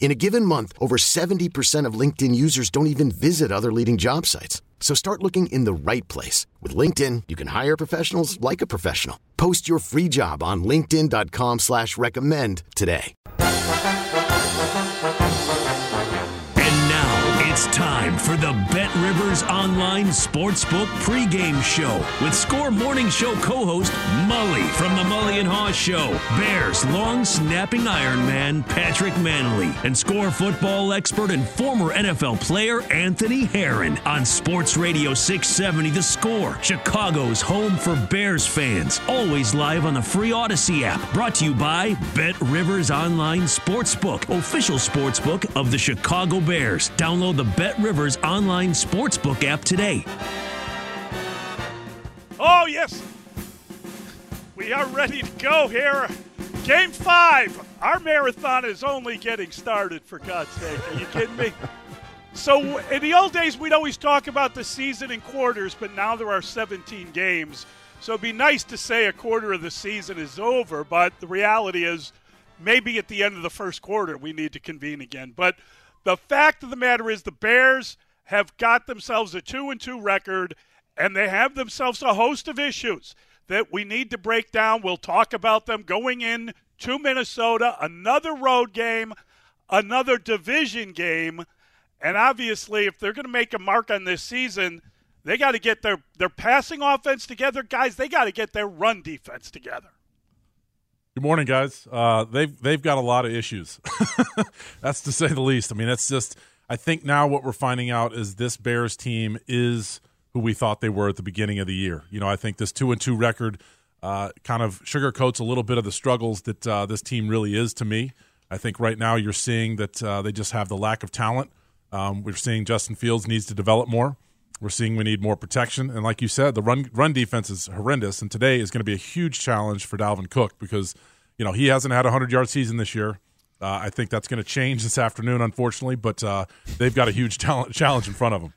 In a given month, over 70% of LinkedIn users don't even visit other leading job sites. So start looking in the right place. With LinkedIn, you can hire professionals like a professional. Post your free job on linkedin.com slash recommend today. And now it's time for the Bet Rivers Online Sportsbook pregame show with Score Morning Show co-host Mully from the Mully and Haugh Show, Bears long snapping Iron Man Patrick Mannelly, and Score football expert and former NFL player Anthony Herron on Sports Radio 670 The Score, Chicago's home for Bears fans. Always live on the free Odyssey app. Brought to you by Bet Rivers Online Sportsbook, official sportsbook of the Chicago Bears. Download the Bet Rivers Online Sportsbook app today. Oh, yes. We are ready to go here. Game five. Our marathon is only getting started, for God's sake. Are you kidding me? So, in the old days, we'd always talk about the season in quarters, but now there are 17 games. So, it'd be nice to say a quarter of the season is over, but the reality is maybe at the end of the first quarter we need to convene again. But the fact of the matter is, the Bears have got themselves a 2 and 2 record, and they have themselves a host of issues that we need to break down. We'll talk about them going in to Minnesota, another road game, another division game. And obviously, if they're going to make a mark on this season, they got to get their, their passing offense together. Guys, they got to get their run defense together. Good morning, guys. Uh, they've they've got a lot of issues. that's to say the least. I mean, that's just. I think now what we're finding out is this Bears team is who we thought they were at the beginning of the year. You know, I think this two and two record uh, kind of sugarcoats a little bit of the struggles that uh, this team really is to me. I think right now you're seeing that uh, they just have the lack of talent. Um, we're seeing Justin Fields needs to develop more. We're seeing we need more protection, and like you said, the run run defense is horrendous. And today is going to be a huge challenge for Dalvin Cook because you know he hasn't had a hundred yard season this year. Uh, I think that's going to change this afternoon, unfortunately, but uh, they've got a huge talent, challenge in front of them.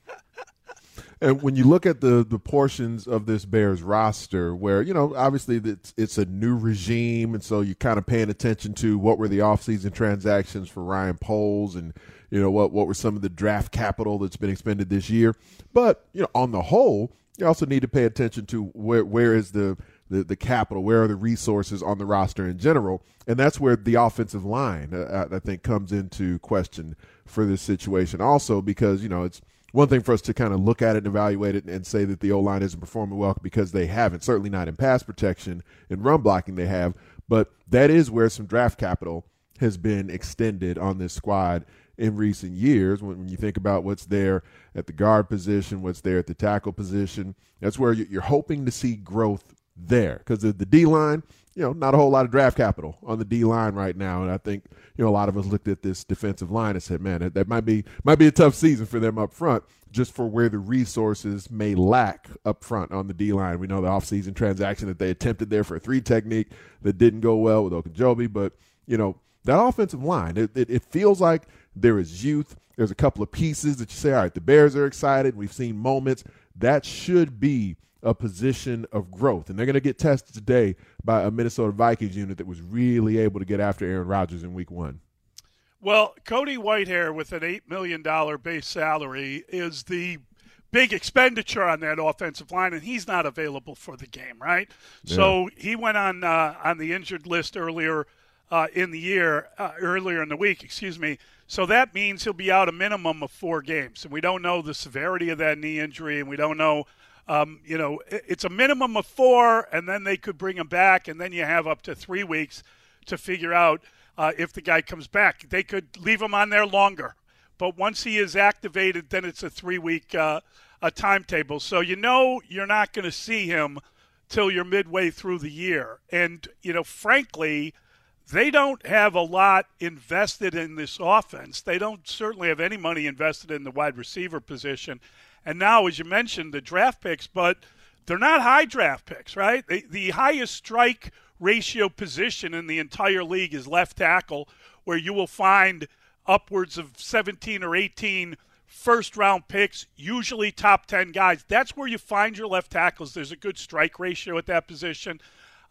And when you look at the the portions of this Bears roster, where you know obviously it's it's a new regime, and so you're kind of paying attention to what were the offseason transactions for Ryan Poles, and you know what what were some of the draft capital that's been expended this year. But you know, on the whole, you also need to pay attention to where where is the the, the capital, where are the resources on the roster in general, and that's where the offensive line uh, I think comes into question for this situation. Also, because you know it's one thing for us to kind of look at it and evaluate it and say that the O line isn't performing well because they haven't. Certainly not in pass protection and run blocking they have, but that is where some draft capital has been extended on this squad in recent years. When, when you think about what's there at the guard position, what's there at the tackle position, that's where you're hoping to see growth there because the, D line, you know, not a whole lot of draft capital on the D line right now, and I think you know a lot of us looked at this defensive line and said, man, that, that might be might be a tough season for them up front, just for where the resources may lack up front on the D line. We know the offseason transaction that they attempted there for a three technique that didn't go well with Ogunjobi, but you know that offensive line, it, it, it feels like there is youth. There's a couple of pieces that you say, all right, the Bears are excited. We've seen moments that should be a position of growth. And they're going to get tested today by a Minnesota Vikings unit that was really able to get after Aaron Rodgers in week one. Well, Cody Whitehair with an $8 million base salary is the big expenditure on that offensive line, and he's not available for the game, right? Yeah. So he went on uh, on the injured list earlier uh, in the year, uh, earlier in the week, excuse me. So that means he'll be out a minimum of four games, and we don't know the severity of that knee injury, and we don't know Um, you know, it's a minimum of four, and then they could bring him back, and then you have up to three weeks to figure out uh, if the guy comes back. They could leave him on there longer, but once he is activated, then it's a three-week uh, a timetable. So you know you're not going to see him till you're midway through the year, and you know, frankly they don't have a lot invested in this offense. They don't certainly have any money invested in the wide receiver position. And now, as you mentioned, the draft picks, but they're not high draft picks, right? The, highest strike ratio position in the entire league is left tackle, where you will find upwards of 17 or 18 first round picks, usually top 10 guys. That's where you find your left tackles. There's a good strike ratio at that position.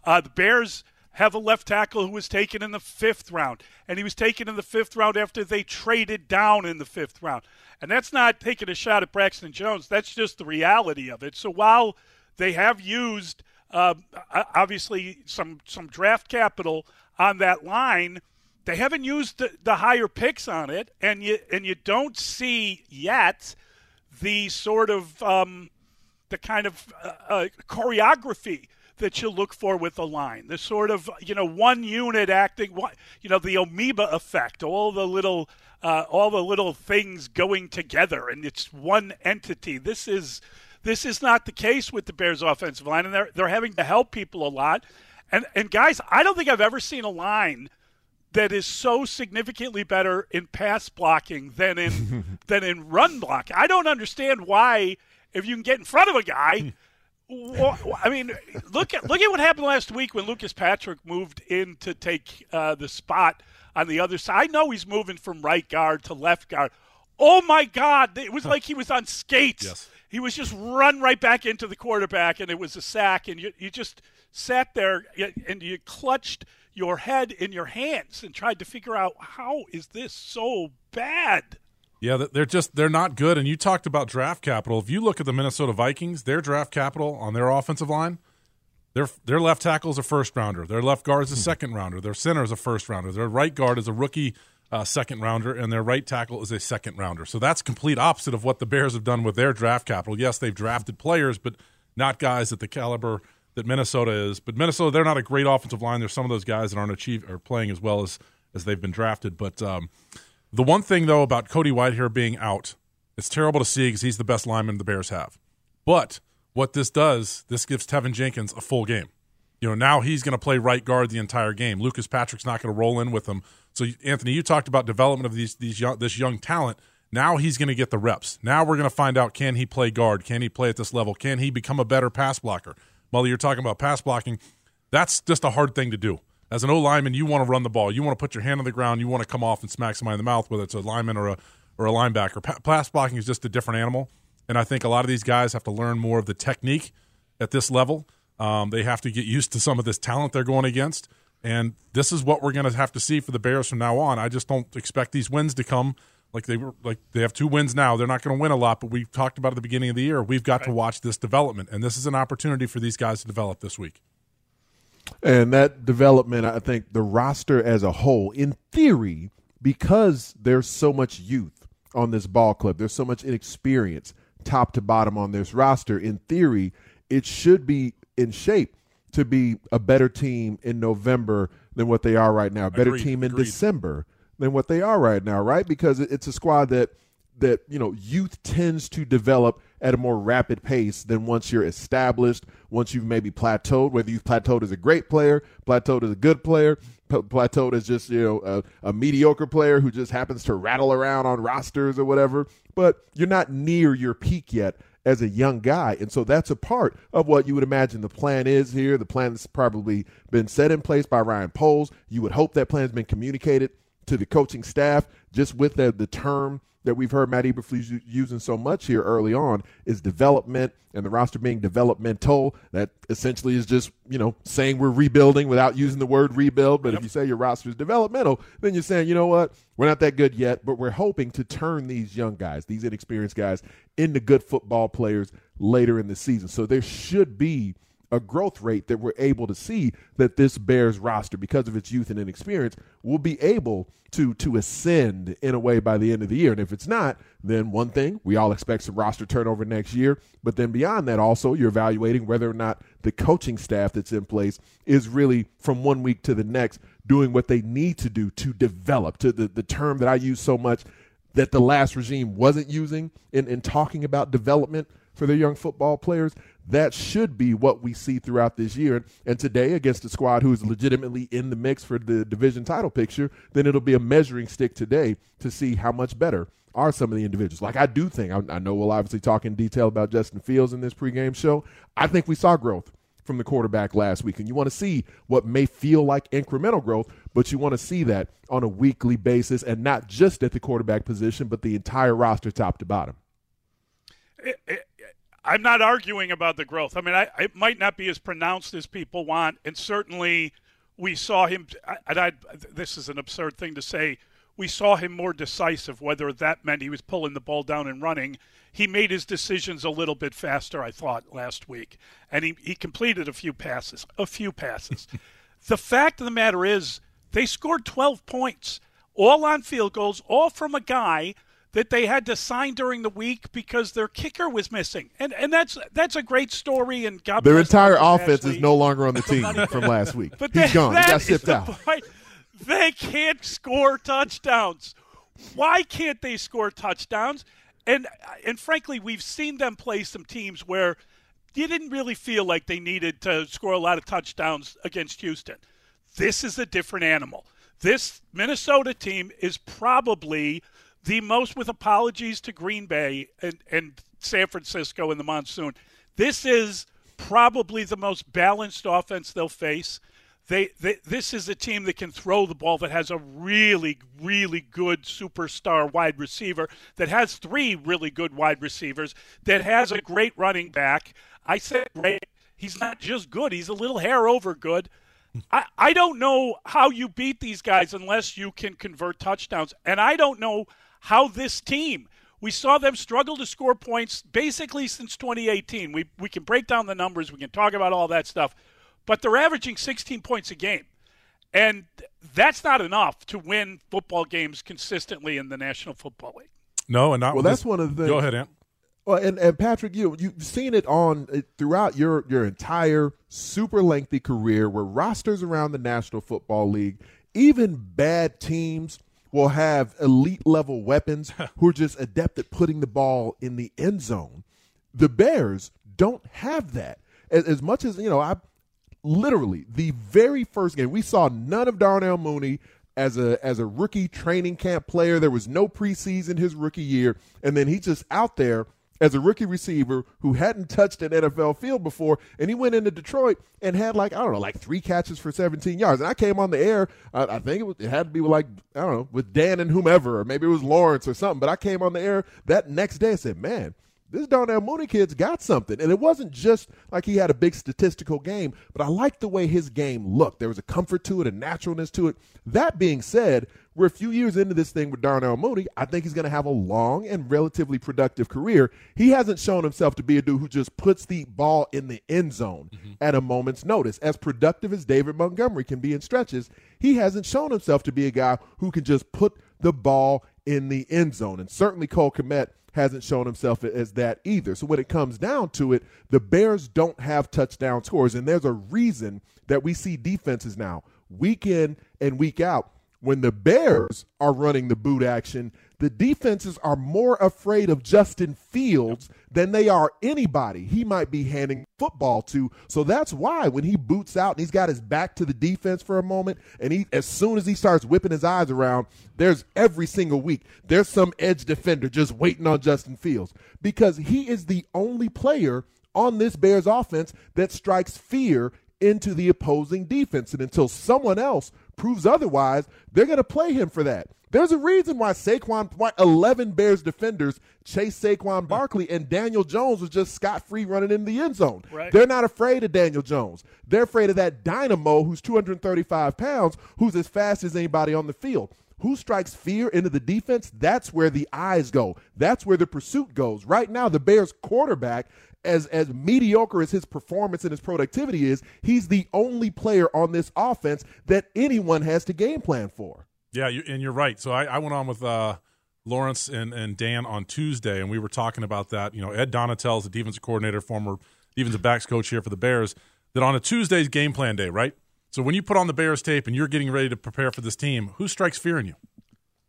Uh, the Bears have a left tackle who was taken in the fifth round, and he was taken in the fifth round after they traded down in the fifth round. And that's not taking a shot at Braxton Jones. That's just the reality of it. So while they have used uh, obviously some some draft capital on that line, they haven't used the, the higher picks on it, and you and you don't see yet the sort of um, the kind of uh, uh, choreography that you look for with a line. The sort of you know one unit acting, you know the amoeba effect, all the little uh, all the little things going together, and it's one entity. This is this is not the case with the Bears' offensive line, and they're they're having to help people a lot. And and guys, I don't think I've ever seen a line that is so significantly better in pass blocking than in than in run block. I don't understand why if you can get in front of a guy well, I mean, look at look at what happened last week when Lucas Patrick moved in to take uh, the spot on the other side. I know he's moving from right guard to left guard. Oh my God! It was like he was on skates. Yes. He was just run right back into the quarterback, and it was a sack. And you you just sat there and you clutched your head in your hands and tried to figure out how is this so bad. Yeah, they're just they're not good. And you talked about draft capital. If you look at the Minnesota Vikings, their draft capital on their offensive line, their their left tackle is a first rounder, their left guard is a second rounder, their center is a first rounder, their right guard is a rookie uh, second rounder, and their right tackle is a second rounder. So that's complete opposite of what the Bears have done with their draft capital. Yes, they've drafted players, but not guys at the caliber that Minnesota is. But Minnesota, they're not a great offensive line. There's some of those guys that aren't achieve are playing as well as as they've been drafted, but. Um, the one thing, though, about Cody Whitehair being out, it's terrible to see because he's the best lineman the Bears have. But what this does, this gives Teven Jenkins a full game. You know, now he's going to play right guard the entire game. Lucas Patrick's not going to roll in with him. So, Anthony, you talked about development of these these young, this young talent. Now he's going to get the reps. Now we're going to find out can he play guard? Can he play at this level? Can he become a better pass blocker? Mully, you're talking about pass blocking. That's just a hard thing to do as an O lineman, you want to run the ball. You want to put your hand on the ground. You want to come off and smack somebody in the mouth, whether it's a lineman or a or a linebacker. pass blocking is just a different animal, and I think a lot of these guys have to learn more of the technique at this level. Um, they have to get used to some of this talent they're going against, and this is what we're going to have to see for the Bears from now on. I just don't expect these wins to come like they were like they have two wins now. They're not going to win a lot, but we talked about at the beginning of the year. We've got right. to watch this development, and this is an opportunity for these guys to develop this week. And that development, I think the roster as a whole, in theory, because there's so much youth on this ball club, there's so much inexperience top to bottom on this roster. In theory, it should be in shape to be a better team in November than what they are right now. A better agreed, team in agreed. December than what they are right now, right? Because it's a squad that that you know youth tends to develop at a more rapid pace than once you're established, once you've maybe plateaued, whether you've plateaued as a great player, plateaued as a good player, plateaued as just, you know, a, a mediocre player who just happens to rattle around on rosters or whatever. But you're not near your peak yet as a young guy. And so that's a part of what you would imagine the plan is here. The plan has probably been set in place by Ryan Poles. You would hope that plan has been communicated to the coaching staff just with the, the term that we've heard Matt Eberflus using so much here early on is development and the roster being developmental. That essentially is just, you know, saying we're rebuilding without using the word rebuild. But yep. if you say your roster is developmental, then you're saying, you know what, we're not that good yet, but we're hoping to turn these young guys, these inexperienced guys, into good football players later in the season. So there should be a growth rate that we're able to see that this Bears roster, because of its youth and inexperience, will be able to to ascend in a way by the end of the year. And if it's not, then one thing we all expect some roster turnover next year. But then beyond that, also you're evaluating whether or not the coaching staff that's in place is really from one week to the next doing what they need to do to develop. To the, the term that I use so much that the last regime wasn't using in, in talking about development for their young football players. That should be what we see throughout this year. And today, against a squad who's legitimately in the mix for the division title picture, then it'll be a measuring stick today to see how much better are some of the individuals. Like I do think, I, I know we'll obviously talk in detail about Justin Fields in this pregame show. I think we saw growth from the quarterback last week. And you want to see what may feel like incremental growth, but you want to see that on a weekly basis and not just at the quarterback position, but the entire roster top to bottom. I'm not arguing about the growth. I mean, I, it might not be as pronounced as people want, and certainly we saw him. And I, this is an absurd thing to say. We saw him more decisive, whether that meant he was pulling the ball down and running. He made his decisions a little bit faster, I thought, last week, and he, he completed a few passes. A few passes. the fact of the matter is, they scored 12 points, all on field goals, all from a guy that they had to sign during the week because their kicker was missing, and and that's that's a great story. And God their entire offense is no longer on the team from last week. But he's that, gone. That he got shipped out. Point. They can't score touchdowns. Why can't they score touchdowns? And and frankly, we've seen them play some teams where you didn't really feel like they needed to score a lot of touchdowns against Houston. This is a different animal. This Minnesota team is probably the most, with apologies to Green Bay and, and San Francisco in the monsoon, this is probably the most balanced offense they'll face. They, they, this is a team that can throw the ball that has a really really good superstar wide receiver that has three really good wide receivers that has a great running back. I said great. He's not just good. He's a little hair over good. I, I don't know how you beat these guys unless you can convert touchdowns. And i don't know how this team we saw them struggle to score points basically since 2018 we, we can break down the numbers we can talk about all that stuff but they're averaging 16 points a game. And that's not enough to win football games consistently in the National Football League. No, and not well. That's this. one of the. Go ahead, Ant. Well, and, and Patrick, you you've seen it on uh, throughout your your entire super lengthy career, where rosters around the National Football League, even bad teams will have elite level weapons who are just adept at putting the ball in the end zone. The Bears don't have that. As, as much as you know, I literally the very first game we saw none of Darnell Mooney as a as a rookie training camp player. There was no preseason his rookie year, and then he's just out there as a rookie receiver who hadn't touched an NFL field before, and he went into Detroit and had like I don't know, like three catches for 17 yards. And I came on the air, I, I think it, was, it had to be like I don't know with Dan and whomever, or maybe it was Laurence or something. But I came on the air that next day and said, "Man, this Darnell Mooney kid's got something. And it wasn't just like he had a big statistical game, but I liked the way his game looked. There was a comfort to it, a naturalness to it. That being said, we're a few years into this thing with Darnell Mooney. I think he's going to have a long and relatively productive career. He hasn't shown himself to be a dude who just puts the ball in the end zone mm-hmm. at a moment's notice. As productive as David Montgomery can be in stretches, he hasn't shown himself to be a guy who can just put the ball in the end zone. And certainly Cole Kmet hasn't shown himself as that either. So when it comes down to it, the Bears don't have touchdown scores. And there's a reason that we see defenses now, week in and week out, when the Bears are running the boot action, the defenses are more afraid of Justin Fields than they are anybody he might be handing football to. So that's why when he boots out and he's got his back to the defense for a moment, and he as soon as he starts whipping his eyes around, there's every single week there's some edge defender just waiting on Justin Fields because he is the only player on this Bears offense that strikes fear into the opposing defense. And until someone else proves otherwise, they're going to play him for that. There's a reason why Saquon, why 11 Bears defenders chase Saquon Barkley and Daniel Jones was just scot free running in the end zone. Right. They're not afraid of Daniel Jones. They're afraid of that dynamo who's 235 pounds, who's as fast as anybody on the field. Who strikes fear into the defense? That's where the eyes go. That's where the pursuit goes. Right now, the Bears quarterback as as mediocre as his performance and his productivity is, he's the only player on this offense that anyone has to game plan for. Yeah, you, and you're right. So I, I went on with uh, Laurence and, and Dan on Tuesday, and we were talking about that. You know, Ed Donatell is the defensive coordinator, former defensive backs coach here for the Bears. That on a Tuesday's game plan day, right? So when you put on the Bears tape and you're getting ready to prepare for this team, who strikes fear in you?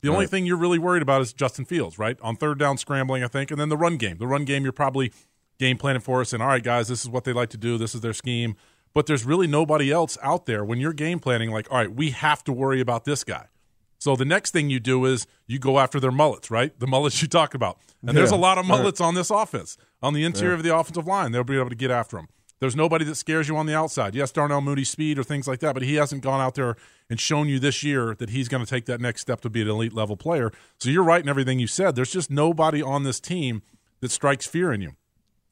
The right. only thing you're really worried about is Justin Fields, right? On third down scrambling, I think, and then the run game. The run game, you're probably game planning for us, and all right, guys, this is what they like to do. This is their scheme. But there's really nobody else out there when you're game planning. Like, all right, we have to worry about this guy. So the next thing you do is you go after their mullets, right? The mullets you talk about, and yeah. there's a lot of mullets right. on this offense, on the interior yeah. of the offensive line. They'll be able to get after them. There's nobody that scares you on the outside. Yes, Darnell Mooney speed or things like that, but he hasn't gone out there and shown you this year that he's going to take that next step to be an elite level player. So you're right in everything you said. There's just nobody on this team that strikes fear in you.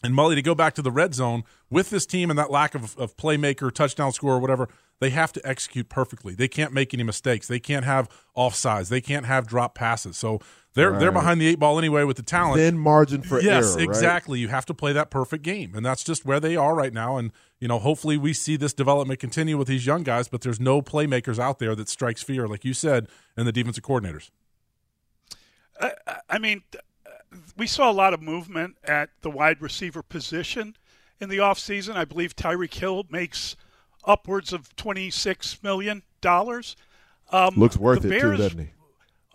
And Mully, to go back to the red zone with this team and that lack of, of playmaker, touchdown score, or whatever, they have to execute perfectly. They can't make any mistakes. They can't have offsides. They can't have drop passes. So they're right. they're behind the eight ball anyway with the talent. Thin margin for yes, error. exactly. Right? You have to play that perfect game, and that's just where they are right now. And you know, hopefully, we see this development continue with these young guys. But there's no playmakers out there that strikes fear, like you said, in the defensive coordinators. I, I mean, we saw a lot of movement at the wide receiver position in the offseason. I believe Tyreek Hill makes upwards of $26 million. Um, Looks worth it, Bears, too, doesn't he?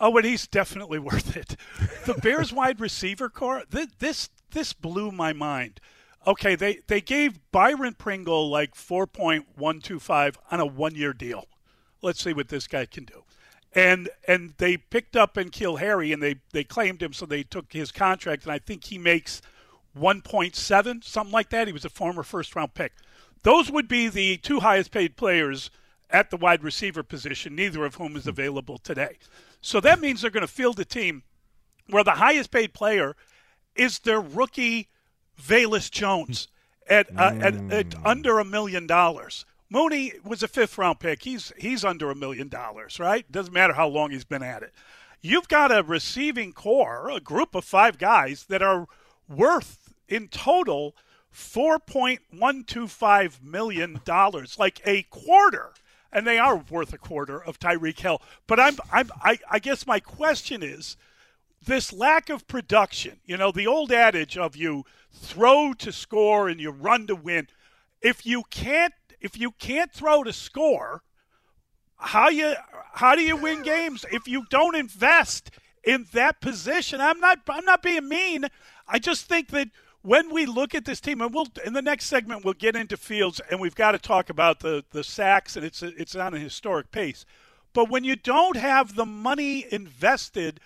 Oh, and he's definitely worth it. The Bears wide receiver core, this, this, this blew my mind. Okay, they, they gave Byron Pringle like 4.125 on a one year deal. Let's see what this guy can do and and they picked up N'Keal Harry and they they claimed him, so they took his contract, and I think he makes 1.7, something like that. He was a former first round pick. Those would be the two highest paid players at the wide receiver position, neither of whom is available today. So that means they're going to field a team where the highest paid player is their rookie Velus Jones at, uh, at, at mm. under a million dollars. Mooney was a fifth round pick. He's he's under a million dollars, right? Doesn't matter how long he's been at it. You've got a receiving core, a group of five guys that are worth in total four point one two five million dollars, like a quarter. And they are worth a quarter of Tyreek Hill. But I'm I'm I, I guess my question is this lack of production, you know, the old adage of you throw to score and you run to win. If you can't if you can't throw to score, how you how do you win games if you don't invest in that position? I'm not I'm not being mean. I just think that when we look at this team, and we'll in the next segment we'll get into Fields, and we've got to talk about the the sacks, and it's it's on a historic pace. But when you don't have the money invested,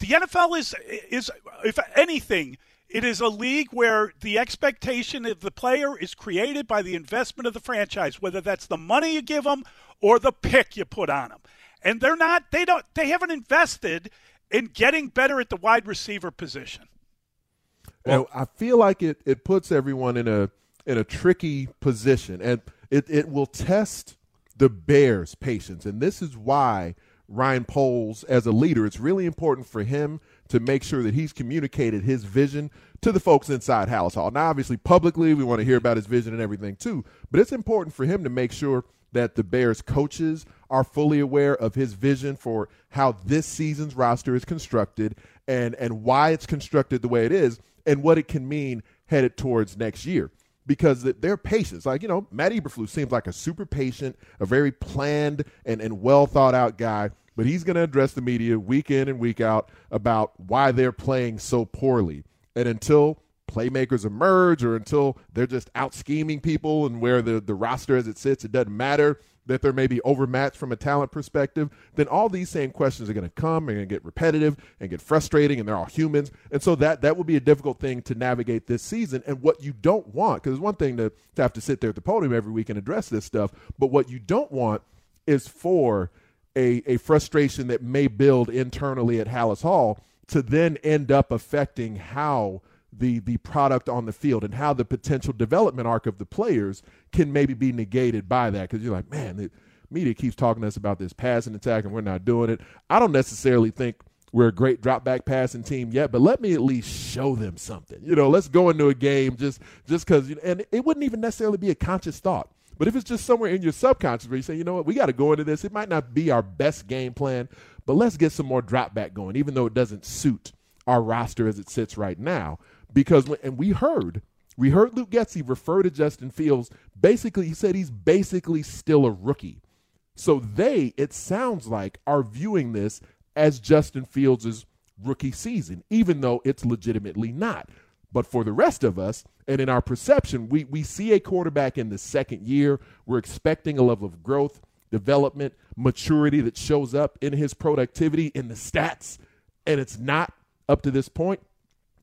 the NFL is is if anything it is a league where the expectation of the player is created by the investment of the franchise, whether that's the money you give them or the pick you put on them. And they're not, they don't, they haven't invested in getting better at the wide receiver position. Well, I feel like it, it puts everyone in a in a tricky position, and it, it will test the Bears' patience. And this is why Ryan Poles, as a leader, it's really important for him to make sure that he's communicated his vision to the folks inside Halas Hall. Now, obviously, publicly, we want to hear about his vision and everything too, but it's important for him to make sure that the Bears coaches are fully aware of his vision for how this season's roster is constructed and and why it's constructed the way it is and what it can mean headed towards next year. Because their patience, like you know, Matt Eberflus seems like a super patient, a very planned and, and well thought out guy but he's going to address the media week in and week out about why they're playing so poorly. And until playmakers emerge or until they're just out scheming people and where the, the roster as it sits, it doesn't matter that they're maybe overmatched from a talent perspective, then all these same questions are going to come and get repetitive and get frustrating, and they're all humans. And so that that will be a difficult thing to navigate this season. And what you don't want, because it's one thing to, to have to sit there at the podium every week and address this stuff, but what you don't want is for – a, a frustration that may build internally at Halas Hall to then end up affecting how the the product on the field and how the potential development arc of the players can maybe be negated by that because you're like, man, the media keeps talking to us about this passing attack and we're not doing it. I don't necessarily think we're a great drop back passing team yet, but let me at least show them something. You know, let's go into a game just just because, and it wouldn't even necessarily be a conscious thought. But if it's just somewhere in your subconscious where you say, you know what, we got to go into this, it might not be our best game plan, but let's get some more drop back going, even though it doesn't suit our roster as it sits right now. Because, and we heard, we heard Luke Getsy refer to Justin Fields. Basically, he said he's basically still a rookie. So they, it sounds like, are viewing this as Justin Fields' rookie season, even though it's legitimately not. But for the rest of us, and in our perception, we, we see a quarterback in the second year. We're expecting a level of growth, development, maturity that shows up in his productivity, in the stats, and it's not up to this point.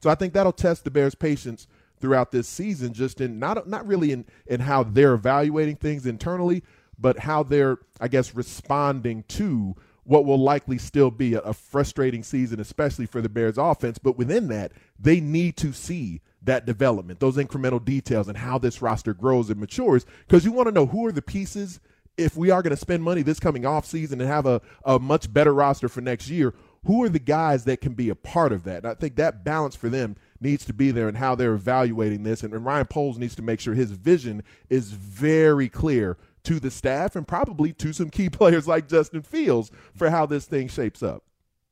So I think that'll test the Bears' patience throughout this season, just in not not really in in how they're evaluating things internally, but how they're, I guess, responding to what will likely still be a, frustrating season, especially for the Bears offense. But within that, they need to see that development, those incremental details, and how this roster grows and matures. Because you want to know who are the pieces if we are going to spend money this coming off season and have a, a much better roster for next year. Who are the guys that can be a part of that? And I think that balance for them needs to be there and how they're evaluating this. And, and Ryan Poles needs to make sure his vision is very clear to the staff and probably to some key players like Justin Fields for how this thing shapes up.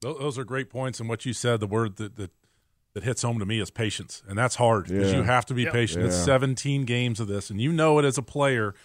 Those are great points. And what you said, the word that, that, that hits home to me is patience. And that's hard because yeah. you have to be yep. patient. Yeah. It's 17 games of this. And you know it as a player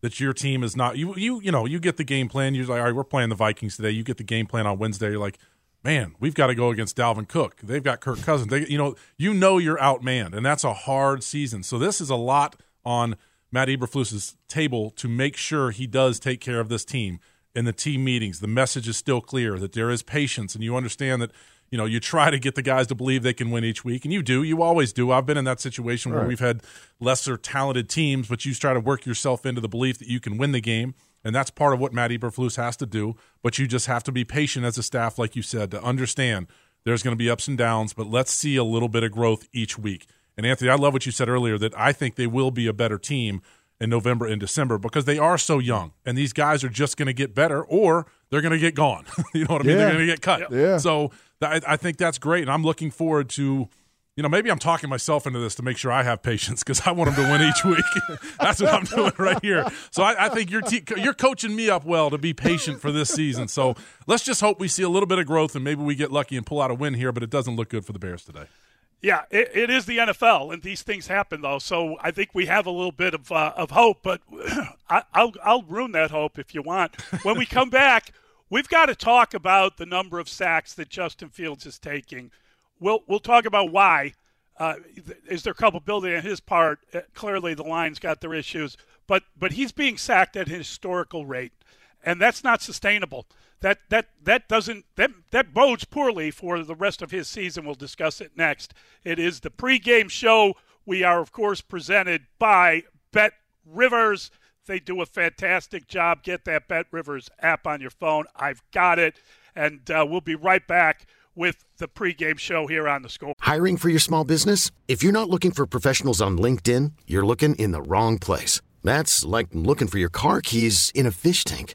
that your team is not you you you know you get the game plan you're like all right we're playing the vikings today you get the game plan on wednesday you're like man we've got to go against dalvin cook they've got kirk cousins they, you know you know you're outmanned and that's a hard season so this is a lot on Matt Eberflus's table to make sure he does take care of this team in the team meetings. The message is still clear that there is patience, and you understand that you know you try to get the guys to believe they can win each week, and you do. You always do. I've been in that situation where right. we've had lesser talented teams, but you try to work yourself into the belief that you can win the game. And that's part of what Matt Eberflus has to do. But you just have to be patient as a staff, like you said, to understand there's going to be ups and downs, but let's see a little bit of growth each week. And Anthony, I love what you said earlier that I think they will be a better team in November and December because they are so young and these guys are just going to get better or they're going to get gone. you know what I mean? Yeah. They're going to get cut. Yeah. So I, I think that's great. And I'm looking forward to you know, maybe I'm talking myself into this to make sure I have patience because I want them to win each week. That's what I'm doing right here. So I, I think you're te- you're coaching me up well to be patient for this season. So let's just hope we see a little bit of growth and maybe we get lucky and pull out a win here. But it doesn't look good for the Bears today. Yeah, it, it is the NFL, and these things happen though. So I think we have a little bit of uh, of hope, but I, will I'll ruin that hope if you want. When we come back, we've got to talk about the number of sacks that Justin Fields is taking. We'll we'll talk about why. Uh, is there culpability on his part? Uh, clearly, the line's got their issues, but but he's being sacked at a historical rate, and that's not sustainable that that that doesn't that that bodes poorly for the rest of his season. We'll discuss it next. It is the pregame show. We are of course presented by Bet Rivers. They do a fantastic job. Get that Bet Rivers app on your phone. I've got it, and uh, we'll be right back with the pregame show here on the score. Hiring for your small business? If you're not looking for professionals on LinkedIn, you're looking in the wrong place. That's like looking for your car keys in a fish tank.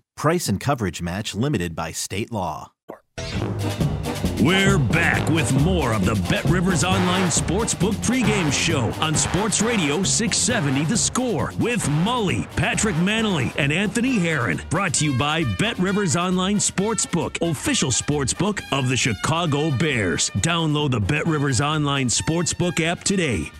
Price and coverage match limited by state law. We're back with more of the Bet Rivers Online Sportsbook pregame show on Sports Radio 670 The Score with Mully, Patrick Mannelly, and Anthony Herron. Brought to you by Bet Rivers Online Sportsbook, official sportsbook of the Chicago Bears. Download the Bet Rivers Online Sportsbook app today.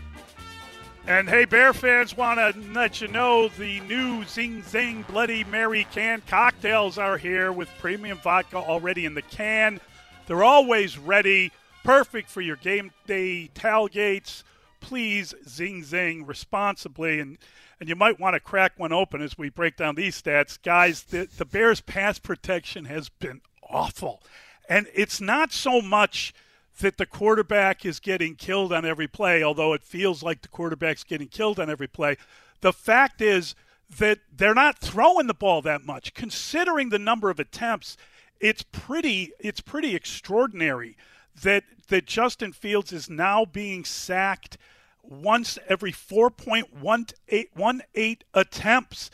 And hey, Bear fans, want to let you know the new Zing Zing Bloody Mary can cocktails are here with premium vodka already in the can. They're always ready, perfect for your game day tailgates. Please zing zing responsibly, and and you might want to crack one open as we break down these stats, guys. The the Bears' pass protection has been awful, and it's not so much that the quarterback is getting killed on every play, although it feels like the quarterback's getting killed on every play. The fact is that they're not throwing the ball that much, considering the number of attempts it's pretty it's pretty extraordinary that that Justin Fields is now being sacked once every 4.18 attempts.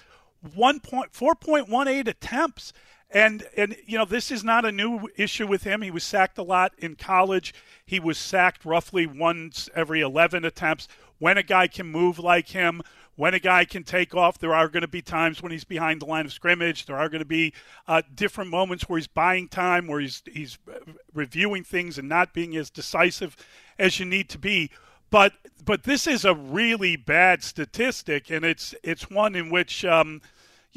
1.4.18 attempts. And and you know this is not a new issue with him. He was sacked a lot in college. He was sacked roughly once every 11 attempts. When a guy can move like him, when a guy can take off. There are going to be times when he's behind the line of scrimmage. There are going to be uh, different moments where he's buying time, where he's he's reviewing things and not being as decisive as you need to be. But but this is a really bad statistic, and it's it's one in which. Um,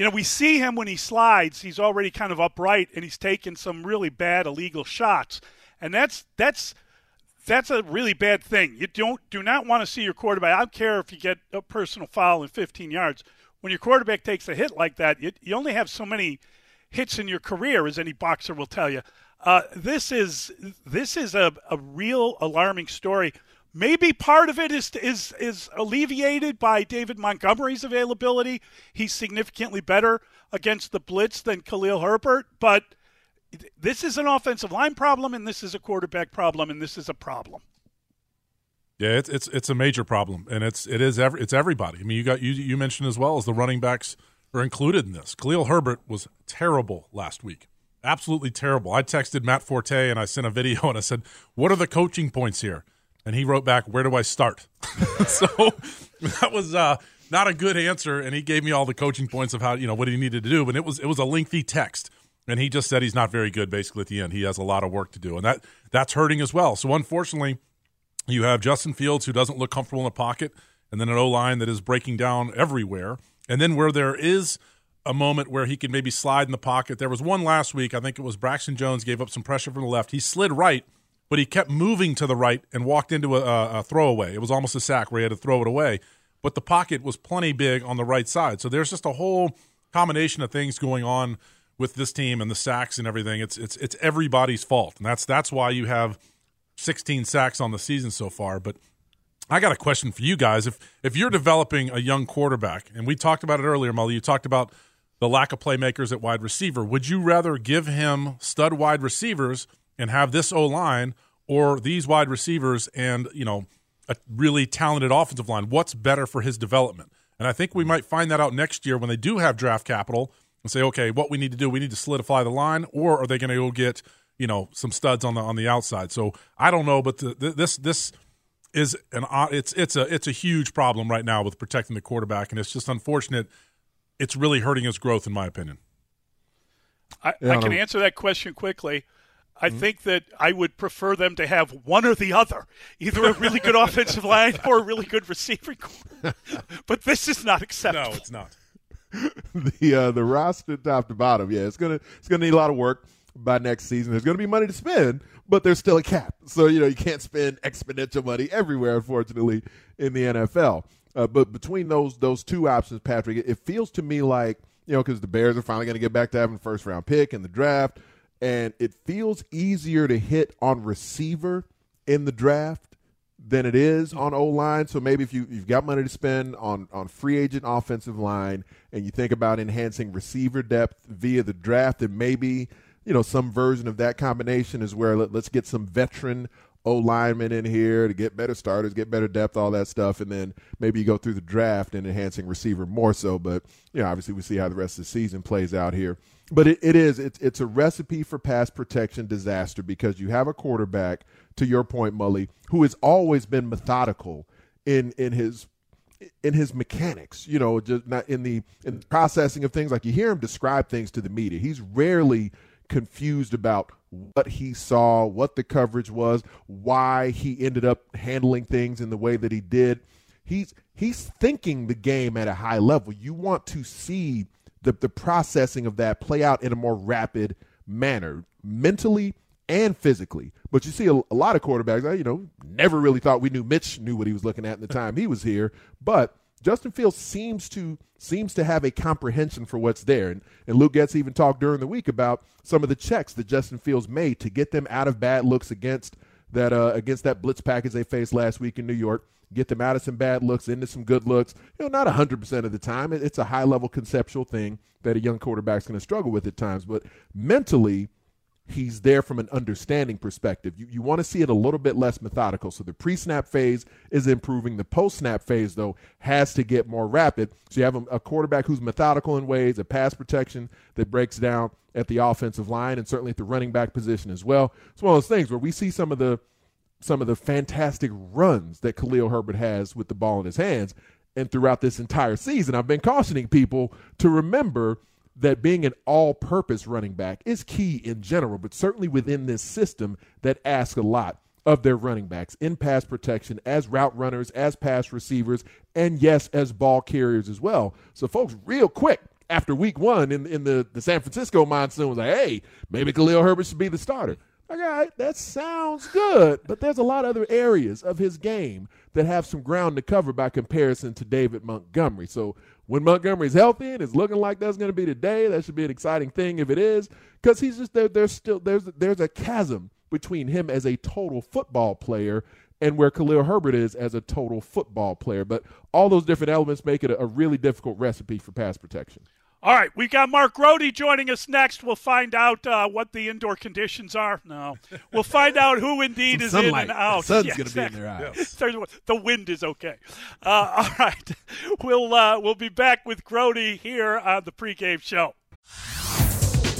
you know, we see him when he slides. He's already kind of upright, and he's taken some really bad illegal shots, and that's that's that's a really bad thing. You don't do not want to see your quarterback. I don't care if you get a personal foul in 15 yards. When your quarterback takes a hit like that, you, you only have so many hits in your career, as any boxer will tell you. Uh, this is this is a, a real alarming story. Maybe part of it is is is alleviated by David Montgomery's availability. He's significantly better against the blitz than Khalil Herbert, but this is an offensive line problem, and this is a quarterback problem, and this is a problem. Yeah, it's it's it's a major problem, and it's it is every, it's everybody. I mean, you got you you mentioned as well as the running backs are included in this. Khalil Herbert was terrible last week, absolutely terrible. I texted Matt Forte and I sent a video and I said, "What are the coaching points here?" And he wrote back, "Where do I start?" so that was uh, not a good answer, and he gave me all the coaching points of how you know what he needed to do, but it was it was a lengthy text and he just said he's not very good basically at the end. He has a lot of work to do, and that that's hurting as well. So unfortunately, you have Justin Fields who doesn't look comfortable in the pocket, and then an O line that is breaking down everywhere, and then where there is a moment where he can maybe slide in the pocket. There was one last week. I think it was Braxton Jones gave up some pressure from the left. He slid right, but he kept moving to the right and walked into a, a throwaway. It was almost a sack where he had to throw it away, but the pocket was plenty big on the right side. So there's just a whole combination of things going on with this team and the sacks and everything. It's it's it's everybody's fault, and that's that's why you have 16 sacks on the season so far. But I got a question for you guys. If if you're developing a young quarterback, and we talked about it earlier, Mully, you talked about the lack of playmakers at wide receiver. Would you rather give him stud wide receivers and have this O line, or these wide receivers and you know a really talented offensive line? What's better for his development? And I think we might find that out next year when they do have draft capital and say, okay, what we need to do, we need to solidify the line, or are they going to go get you know some studs on the on the outside? So I don't know, but the, the, this this is an it's it's a it's a huge problem right now with protecting the quarterback, and it's just unfortunate. It's really hurting his growth, in my opinion. I, yeah, I can answer that question quickly. I mm-hmm. think that I would prefer them to have one or the other, either a really good offensive line or a really good receiving core. but this is not acceptable. No, it's not. the uh, the roster top to bottom, yeah, it's gonna it's gonna need a lot of work. by next season. There's going to be money to spend, but there's still a cap. So, you know, you can't spend exponential money everywhere, unfortunately, in the NFL. Uh, but between those those two options, Patrick, it, it feels to me like, you know, because the Bears are finally going to get back to having the first round pick in the draft, and it feels easier to hit on receiver in the draft than it is on O line. So maybe if you, you've got money to spend on, on free agent offensive line and you think about enhancing receiver depth via the draft, then maybe you know some version of that combination is where let, us get some veteran O linemen in here to get better starters, get better depth, all that stuff, and then maybe you go through the draft and enhancing receiver more so. But you know, obviously we see how the rest of the season plays out here. But it, it is it's it's a recipe for pass protection disaster because you have a quarterback, to your point, Mully, who has always been methodical in in his in his mechanics, you know, just not in the in processing of things. Like you hear him describe things to the media. He's rarely confused about what he saw, what the coverage was, why he ended up handling things in the way that he did. He's he's thinking the game at a high level. You want to see the, the processing of that play out in a more rapid manner, mentally and physically. But you see a, a lot of quarterbacks, you know, never really thought we knew Mitch knew what he was looking at in the time he was here, but Justin Fields seems to seems to have a comprehension for what's there. And, and Luke Getsy even talked during the week about some of the checks that Justin Fields made to get them out of bad looks against that uh, against that blitz package they faced last week in New York. Get them out of some bad looks into some good looks. You know, not 100% of the time. It's a high level conceptual thing that a young quarterback's going to struggle with at times. But mentally, he's there from an understanding perspective. You, you want to see it a little bit less methodical. So the pre snap phase is improving. The post snap phase, though, has to get more rapid. So you have a, a, quarterback who's methodical in ways, a pass protection that breaks down at the offensive line and certainly at the running back position as well. It's one of those things where we see some of the some of the fantastic runs that Khalil Herbert has with the ball in his hands. And throughout this entire season, I've been cautioning people to remember that being an all purpose running back is key in general, but certainly within this system that asks a lot of their running backs in pass protection, as route runners, as pass receivers, and yes, as ball carriers as well. So, folks, real quick, after week one in, in the, the San Francisco monsoon was like, hey, maybe Khalil Herbert should be the starter. All right, that sounds good, but there's a lot of other areas of his game that have some ground to cover by comparison to David Montgomery. So when Montgomery's healthy and it's looking like that's going to be today, that should be an exciting thing if it is, because he's just there. There's still there's there's a chasm between him as a total football player and where Khalil Herbert is as a total football player. But all those different elements make it a, a really difficult recipe for pass protection. All right, we got Mark Grote joining us next. We'll find out uh, what the indoor conditions are. No, we'll find out who indeed is sunlight. in and out. The sun's yeah, going to be in their eyes. The wind is okay. Uh, all right, we'll uh, we'll be back with Grody here on the pregame show.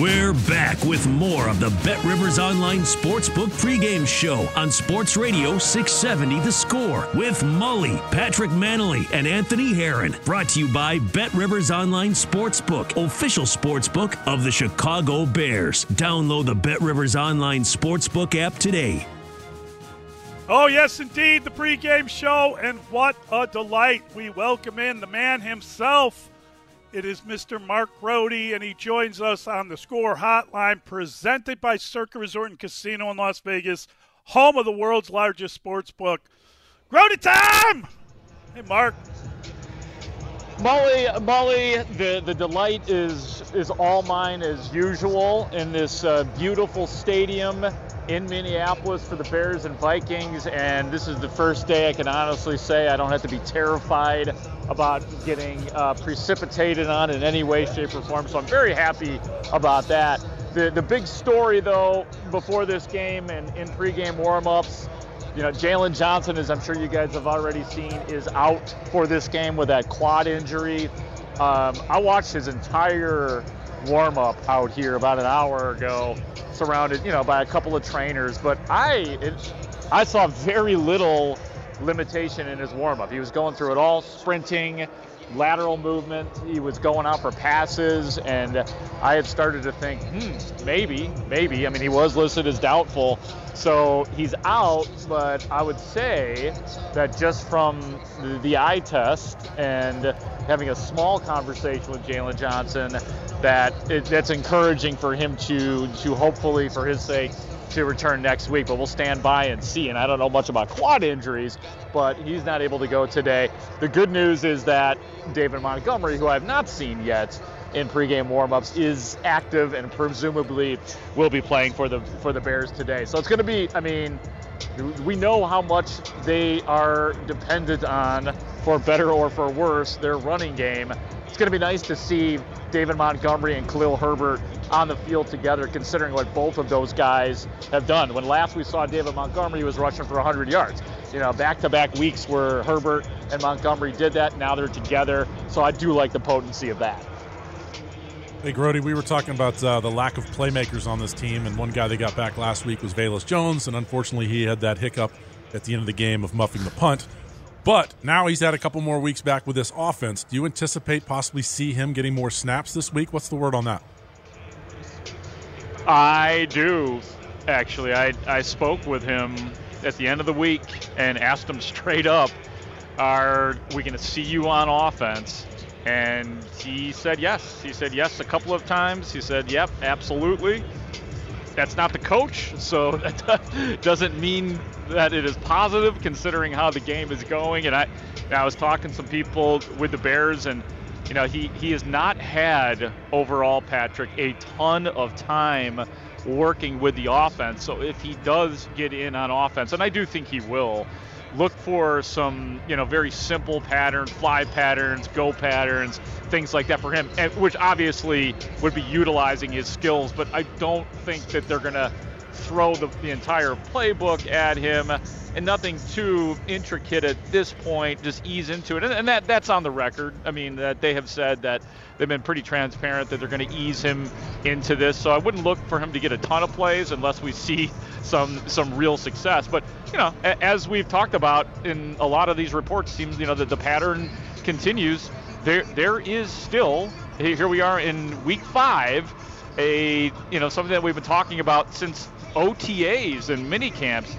We're back with more of the Bet Rivers Online Sportsbook pregame show on Sports Radio 670 The Score with Mully, Patrick Mannelly, and Anthony Herron. Brought to you by Bet Rivers Online Sportsbook, official sportsbook of the Chicago Bears. Download the Bet Rivers Online Sportsbook app today. Oh, yes, indeed, the pregame show, and what a delight. We welcome in the man himself. It is Mr. Mark Grote, and he joins us on the Score Hotline, presented by Circa Resort and Casino in Las Vegas, home of the world's largest sports book. Grote time! Hey, Mark. Mully, Mully, the, the delight is is all mine as usual in this uh, beautiful stadium in Minneapolis for the Bears and Vikings. And this is the first day I can honestly say I don't have to be terrified about getting uh, precipitated on in any way, shape, or form. So I'm very happy about that. The, the big story, though, before this game and in pregame warmups, you know, Jaylon Johnson, as I'm sure you guys have already seen, is out for this game with that quad injury. Um, I watched his entire warm up out here about an hour ago, surrounded, you know, by a couple of trainers. But I, it, I saw very little limitation in his warm up. He was going through it all, sprinting, lateral movement. He was going out for passes, and I had started to think, hmm, maybe, maybe. I mean, he was listed as doubtful, so he's out. But I would say that just from the, the eye test and having a small conversation with Jaylon Johnson, that it, that's encouraging for him to to hopefully, for his sake, to return next week, but we'll stand by and see. And I don't know much about quad injuries, but he's not able to go today. The good news is that David Montgomery, who I have not seen yet in pregame warmups, is active and presumably will be playing for the for the Bears today. So it's going to be, I mean, we know how much they are dependent on, for better or for worse, their running game. It's going to be nice to see David Montgomery and Khalil Herbert on the field together, considering what both of those guys have done. When last we saw David Montgomery, he was rushing for 100 yards. You know, back-to-back weeks where Herbert and Montgomery did that. Now they're together, so I do like the potency of that. Hey, Grote, we were talking about uh, the lack of playmakers on this team, and one guy they got back last week was Velus Jones, and unfortunately, he had that hiccup at the end of the game of muffing the punt. But now he's had a couple more weeks back with this offense. Do you anticipate possibly see him getting more snaps this week? What's the word on that? I do, actually. I, I spoke with him at the end of the week and asked him straight up, Are we going to see you on offense? And he said yes. He said yes a couple of times. He said, Yep, absolutely. That's not the coach, so that doesn't mean that it is positive considering how the game is going. And I, I was talking to some people with the Bears, and you know he he has not had overall Patrick a ton of time working with the offense. So if he does get in on offense, and I do think he will, look for some you know very simple patterns, fly patterns, go patterns, things like that for him, which obviously would be utilizing his skills. But I don't think that they're gonna throw the, the entire playbook at him and nothing too intricate at this point. Just ease into it, and, and, that that's on the record. I mean, that they have said that they've been pretty transparent that they're going to ease him into this. So I wouldn't look for him to get a ton of plays unless we see some some real success. But you know, as we've talked about in a lot of these reports, seems you know that the pattern continues. There there is still here we are in week five a you know something that we've been talking about since OTAs and mini camps,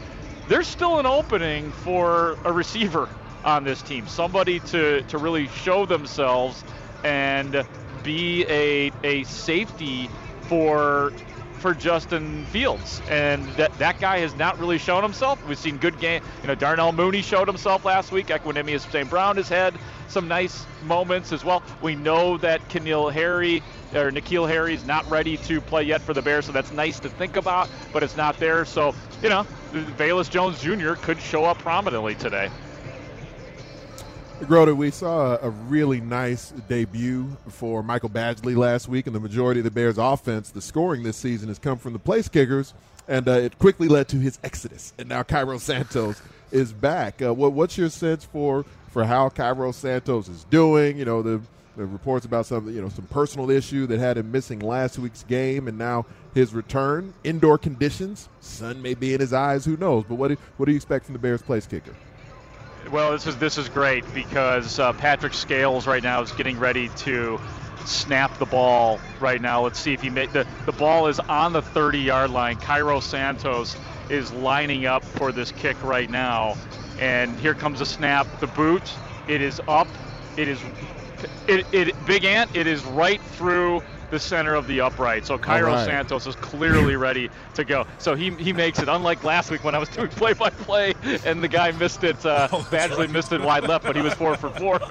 there's still an opening for a receiver on this team. Somebody to, to really show themselves and be a, a safety for for Justin Fields, and that that guy has not really shown himself. We've seen good game. You know, Darnell Mooney showed himself last week. Equanimeous St. Brown has had some nice moments as well. We know that Keneal Harry or N'Keal Harry's not ready to play yet for the Bears, so that's nice to think about, but it's not there. So you know, Velus Jones Jr. could show up prominently today. Grote, we saw a really nice debut for Michael Badgley last week, and the majority of the Bears' offense, the scoring this season, has come from the place kickers, and uh, it quickly led to his exodus. And now Cairo Santos is back. Uh, what, what's your sense for for how Cairo Santos is doing? You know, the, the reports about some you know some personal issue that had him missing last week's game, and now his return. Indoor conditions, sun may be in his eyes, who knows? But what do, what do you expect from the Bears' place kicker? Well, this is this is great because uh, Patrick Scales right now is getting ready to snap the ball right now. Let's see if he made the the ball is on the 30-yard line. Cairo Santos is lining up for this kick right now, and here comes a snap. The boot, it is up. It is it, it Big Ant. It is right through the center of the upright. So Cairo right. Santos is clearly ready to go. So he, he makes it. Unlike last week when I was doing play by play and the guy missed it, uh, oh, Badgley missed it wide left, but he was four for four.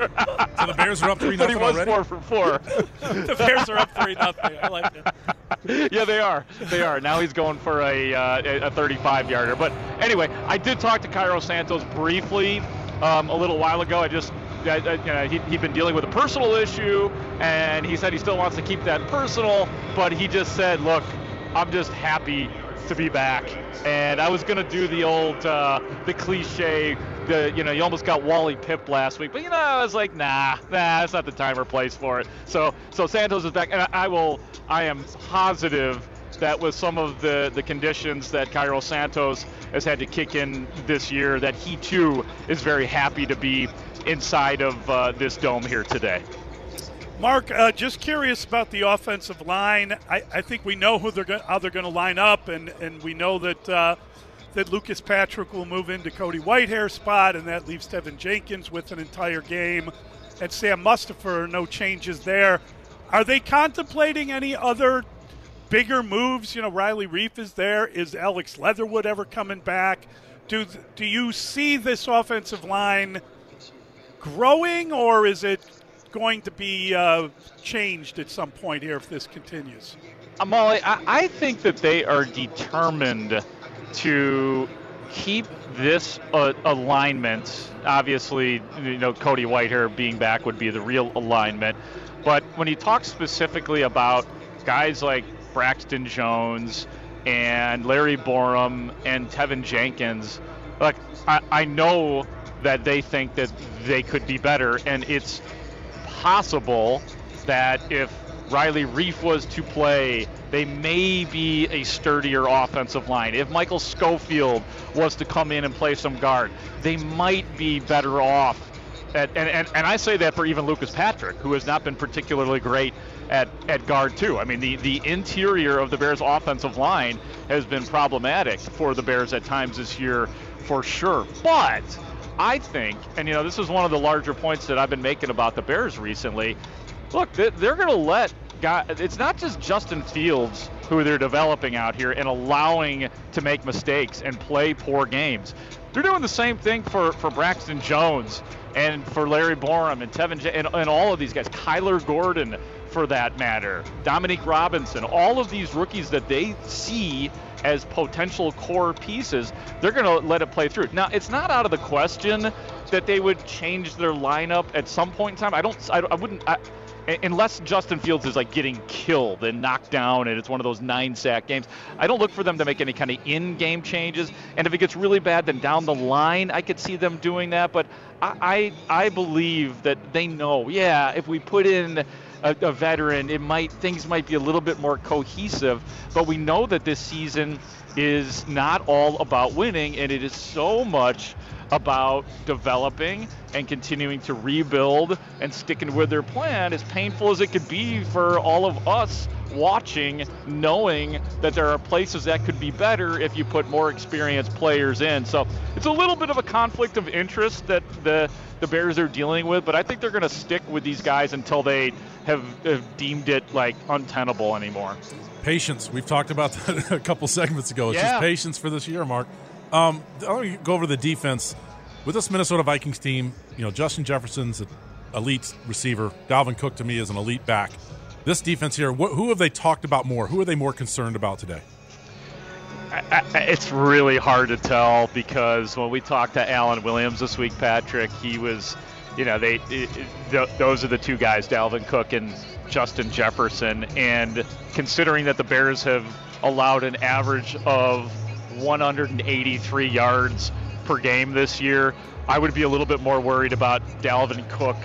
so the Bears are up three nothing. But he was already? four for four. the Bears are up three nothing. I like it. yeah, they are. They are. Now he's going for a uh, a 35 yarder. But anyway, I did talk to Cairo Santos briefly um, a little while ago. I just you know, he, he'd been dealing with a personal issue, and he said he still wants to keep that personal, but he just said, look, I'm just happy to be back. And I was going to do the old, uh, the cliche the you know you almost got Wally Pipp last week, but you know I was like nah nah that's not the time or place for it. So so Santos is back, and I, I will I am positive that with some of the, the conditions that Cairo Santos has had to kick in this year, that he too is very happy to be inside of uh, this dome here today. Mark, uh, just curious about the offensive line. I, I think we know who they're go- how they're going to line up, and, and we know that uh, that Lucas Patrick will move into Cody Whitehair's spot, and that leaves Teven Jenkins with an entire game, and Sam Mustipher, no changes there. Are they contemplating any other bigger moves? You know, Riley Reiff is there. Is Alex Leatherwood ever coming back? Do do you see this offensive line growing, or is it going to be uh, changed at some point here if this continues? Mully, I, I think that they are determined to keep this uh, alignment. Obviously, you know, Cody Whitehair being back would be the real alignment. But when you talk specifically about guys like Braxton Jones and Larry Borom and Teven Jenkins, like I, I know that they think that they could be better, and it's possible that if Riley Reiff was to play, they may be a sturdier offensive line. If Michael Schofield was to come in and play some guard, they might be better off. At, and, and, and I say that for even Lucas Patrick, who has not been particularly great at, at guard, too. I mean, the, the interior of the Bears' offensive line has been problematic for the Bears at times this year, for sure. But I think, and you know, this is one of the larger points that I've been making about the Bears recently. Look, they're going to let guys. It's not just Justin Fields who they're developing out here and allowing to make mistakes and play poor games. They're doing the same thing for, for Braxton Jones and for Larry Borom and Teven J- and, and all of these guys, Kyler Gordon for that matter, Dominique Robinson, all of these rookies that they see as potential core pieces, they're going to let it play through. Now, it's not out of the question that they would change their lineup at some point in time. I don't, I, I wouldn't, I, unless Justin Fields is like getting killed and knocked down and it's one of those nine sack games, I don't look for them to make any kind of in game changes. And if it gets really bad, then down the line, I could see them doing that. But I, I, I believe that they know, yeah, if we put in a, a, veteran, it might things might be a little bit more cohesive. But we know that this season is not all about winning, and it is so much about developing and continuing to rebuild and sticking with their plan, as painful as it could be for all of us watching, knowing that there are places that could be better if you put more experienced players in. So it's a little bit of a conflict of interest that the the Bears are dealing with, but I think they're going to stick with these guys until they have, have, deemed it like untenable anymore. Patience. We've talked about that a couple segments ago. It's yeah. just patience for this year, Mark. Um, let me go over the defense with this Minnesota Vikings team. You know, Justin Jefferson's an elite receiver. Dalvin Cook to me is an elite back. This defense here, wh- who have they talked about more? Who are they more concerned about today? It's really hard to tell because when we talked to Alan Williams this week, Patrick, he was, you know, they it, it, those are the two guys, Dalvin Cook and Justin Jefferson, and considering that the Bears have allowed an average of 183 yards per game this year, I would be a little bit more worried about Dalvin Cook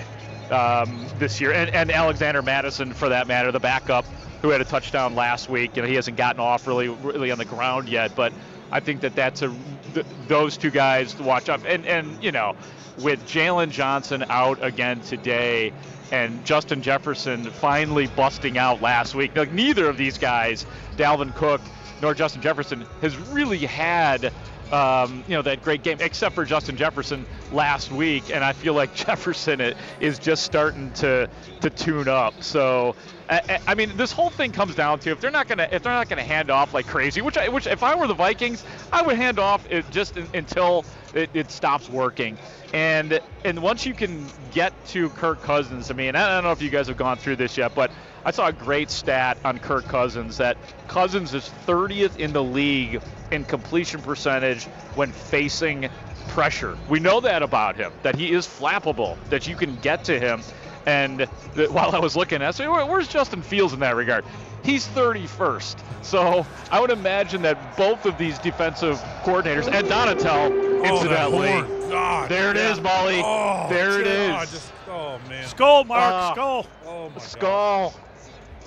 um, this year, and, and Alexander Mattison, for that matter, the backup who had a touchdown last week. You know, he hasn't gotten off really, really on the ground yet, but I think that that's a th- those two guys to watch up. And and you know, with Jaylon Johnson out again today, and Justin Jefferson finally busting out last week. Like neither of these guys, Dalvin Cook nor Justin Jefferson, has really had um, you know that great game, except for Justin Jefferson last week, and I feel like Jefferson is just starting to to tune up. So, I, I mean, this whole thing comes down to if they're not gonna if they're not gonna hand off like crazy, which I, which if I were the Vikings, I would hand off it just in, until it, it stops working. And and once you can get to Kirk Cousins, I mean, I don't know if you guys have gone through this yet, but I saw a great stat on Kirk Cousins that Cousins is 30th in the league in completion percentage when facing pressure. We know that about him, that he is flappable, that you can get to him. And while I was looking at, so where's Justin Fields in that regard? He's 31st. So I would imagine that both of these defensive coordinators and Donatell, incidentally, oh, God, there it yeah. is, Mully. Oh, there it God, is. Just, oh man. Skull, Mark, Ah. skull. Oh my Skull.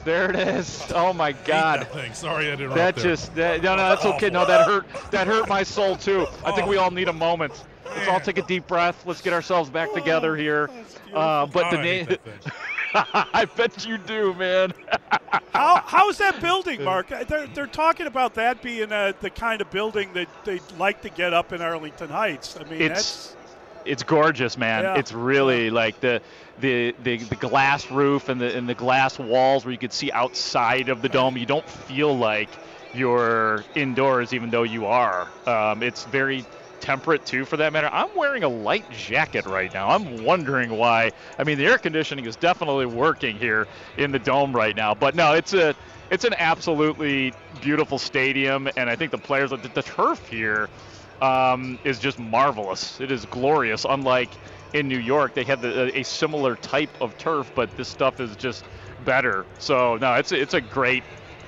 There it is. Oh my God. That. Sorry, I interrupted. That just that, no no that's okay. No, that hurt that hurt my soul too. I think we all need a moment. Let's all take a deep breath. Let's get ourselves back together here. Uh, but the I name. I bet you do, man. How, how's that building, Mark? They're, they're talking about that being uh, the kind of building that they'd like to get up in Arlington Heights. I mean, It's it's gorgeous, man. Yeah. It's really like the, the the the glass roof and the and the glass walls where you could see outside of the dome. You don't feel like you're indoors, even though you are. Um, it's very temperate too, for that matter. I'm wearing a light jacket right now. I'm wondering why. I mean, the air conditioning is definitely working here in the dome right now. But no, it's a it's an absolutely beautiful stadium, and I think the players, the, the turf here um, is just marvelous. It is glorious. Unlike in New York, they had the, a similar type of turf, but this stuff is just better. So no, it's a, it's a great,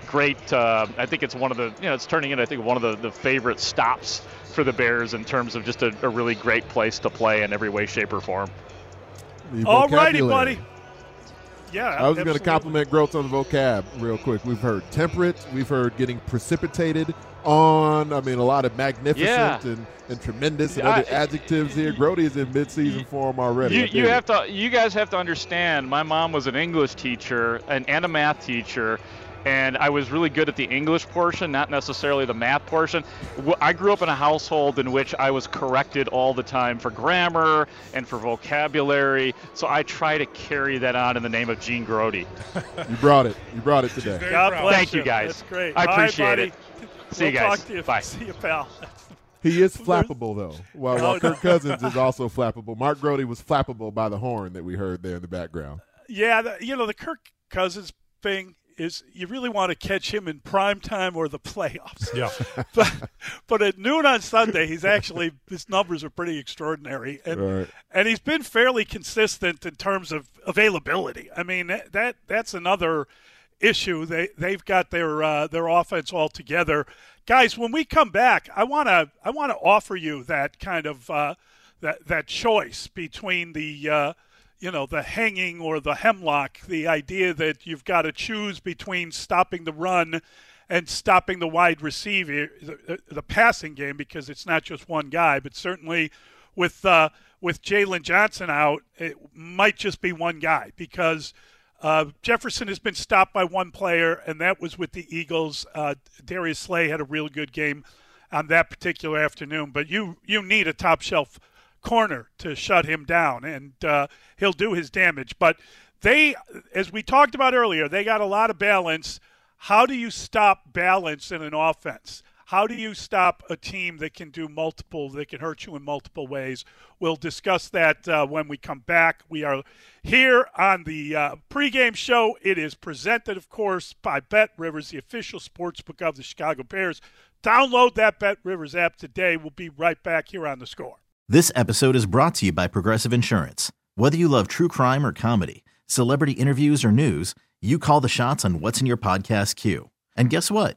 great. Uh, I think it's one of the you know it's turning into I think one of the, the favorite stops for the Bears in terms of just a, a really great place to play in every way, shape, or form. The All righty, buddy. Yeah, I was going to compliment Grote on the vocab real quick. We've heard temperate. We've heard getting precipitated on. I mean, a lot of magnificent Yeah. and, and tremendous and I- other adjectives here. Grody is in midseason form already. You, you have to you guys have to understand my mom was an english teacher and, and a math teacher and i was really good at the english portion not necessarily the math portion I grew up in a household in which i was corrected all the time for grammar and for vocabulary so i try to carry that on in the name of gene grody You brought it. You brought it today. God proud. bless Thank you, guys. That's great. I appreciate buddy. it. See you We'll guys. Talk to you. Bye. See you, pal. He is flappable though. While, while. Kirk Cousins is also flappable. Mark Grody was flappable by the horn that we heard there in the background. Yeah, the, you know the Kirk Cousins thing is you really want to catch him in prime time or the playoffs. Yeah. but, but at noon on Sunday, he's actually his numbers are pretty extraordinary, and Right. and he's been fairly consistent in terms of availability. I mean that, that that's another issue. They they've got their uh, their offense all together, guys. When we come back, I want to I want to offer you that kind of uh, that that choice between the uh, you know the hanging or the hemlock. The idea that you've got to choose between stopping the run and stopping the wide receiver, the, the passing game, because it's not just one guy, but certainly with uh, with Jaylon Johnson out, it might just be one guy because uh, Jefferson has been stopped by one player, and that was with the Eagles. Uh, Darius Slay had a real good game on that particular afternoon, but you you need a top shelf corner to shut him down, and uh, he'll do his damage. But they, as we talked about earlier, they got a lot of balance. How do you stop balance in an offense? How do you stop a team that can do multiple, that can hurt you in multiple ways? We'll discuss that uh, when we come back. We are here on the uh, pregame show. It is presented, of course, by Bet Rivers, the official sports book of the Chicago Bears. Download that Bet Rivers app today. We'll be right back here on the score. This episode is brought to you by Progressive Insurance. Whether you love true crime or comedy, celebrity interviews or news, you call the shots on what's in your podcast queue. And guess what?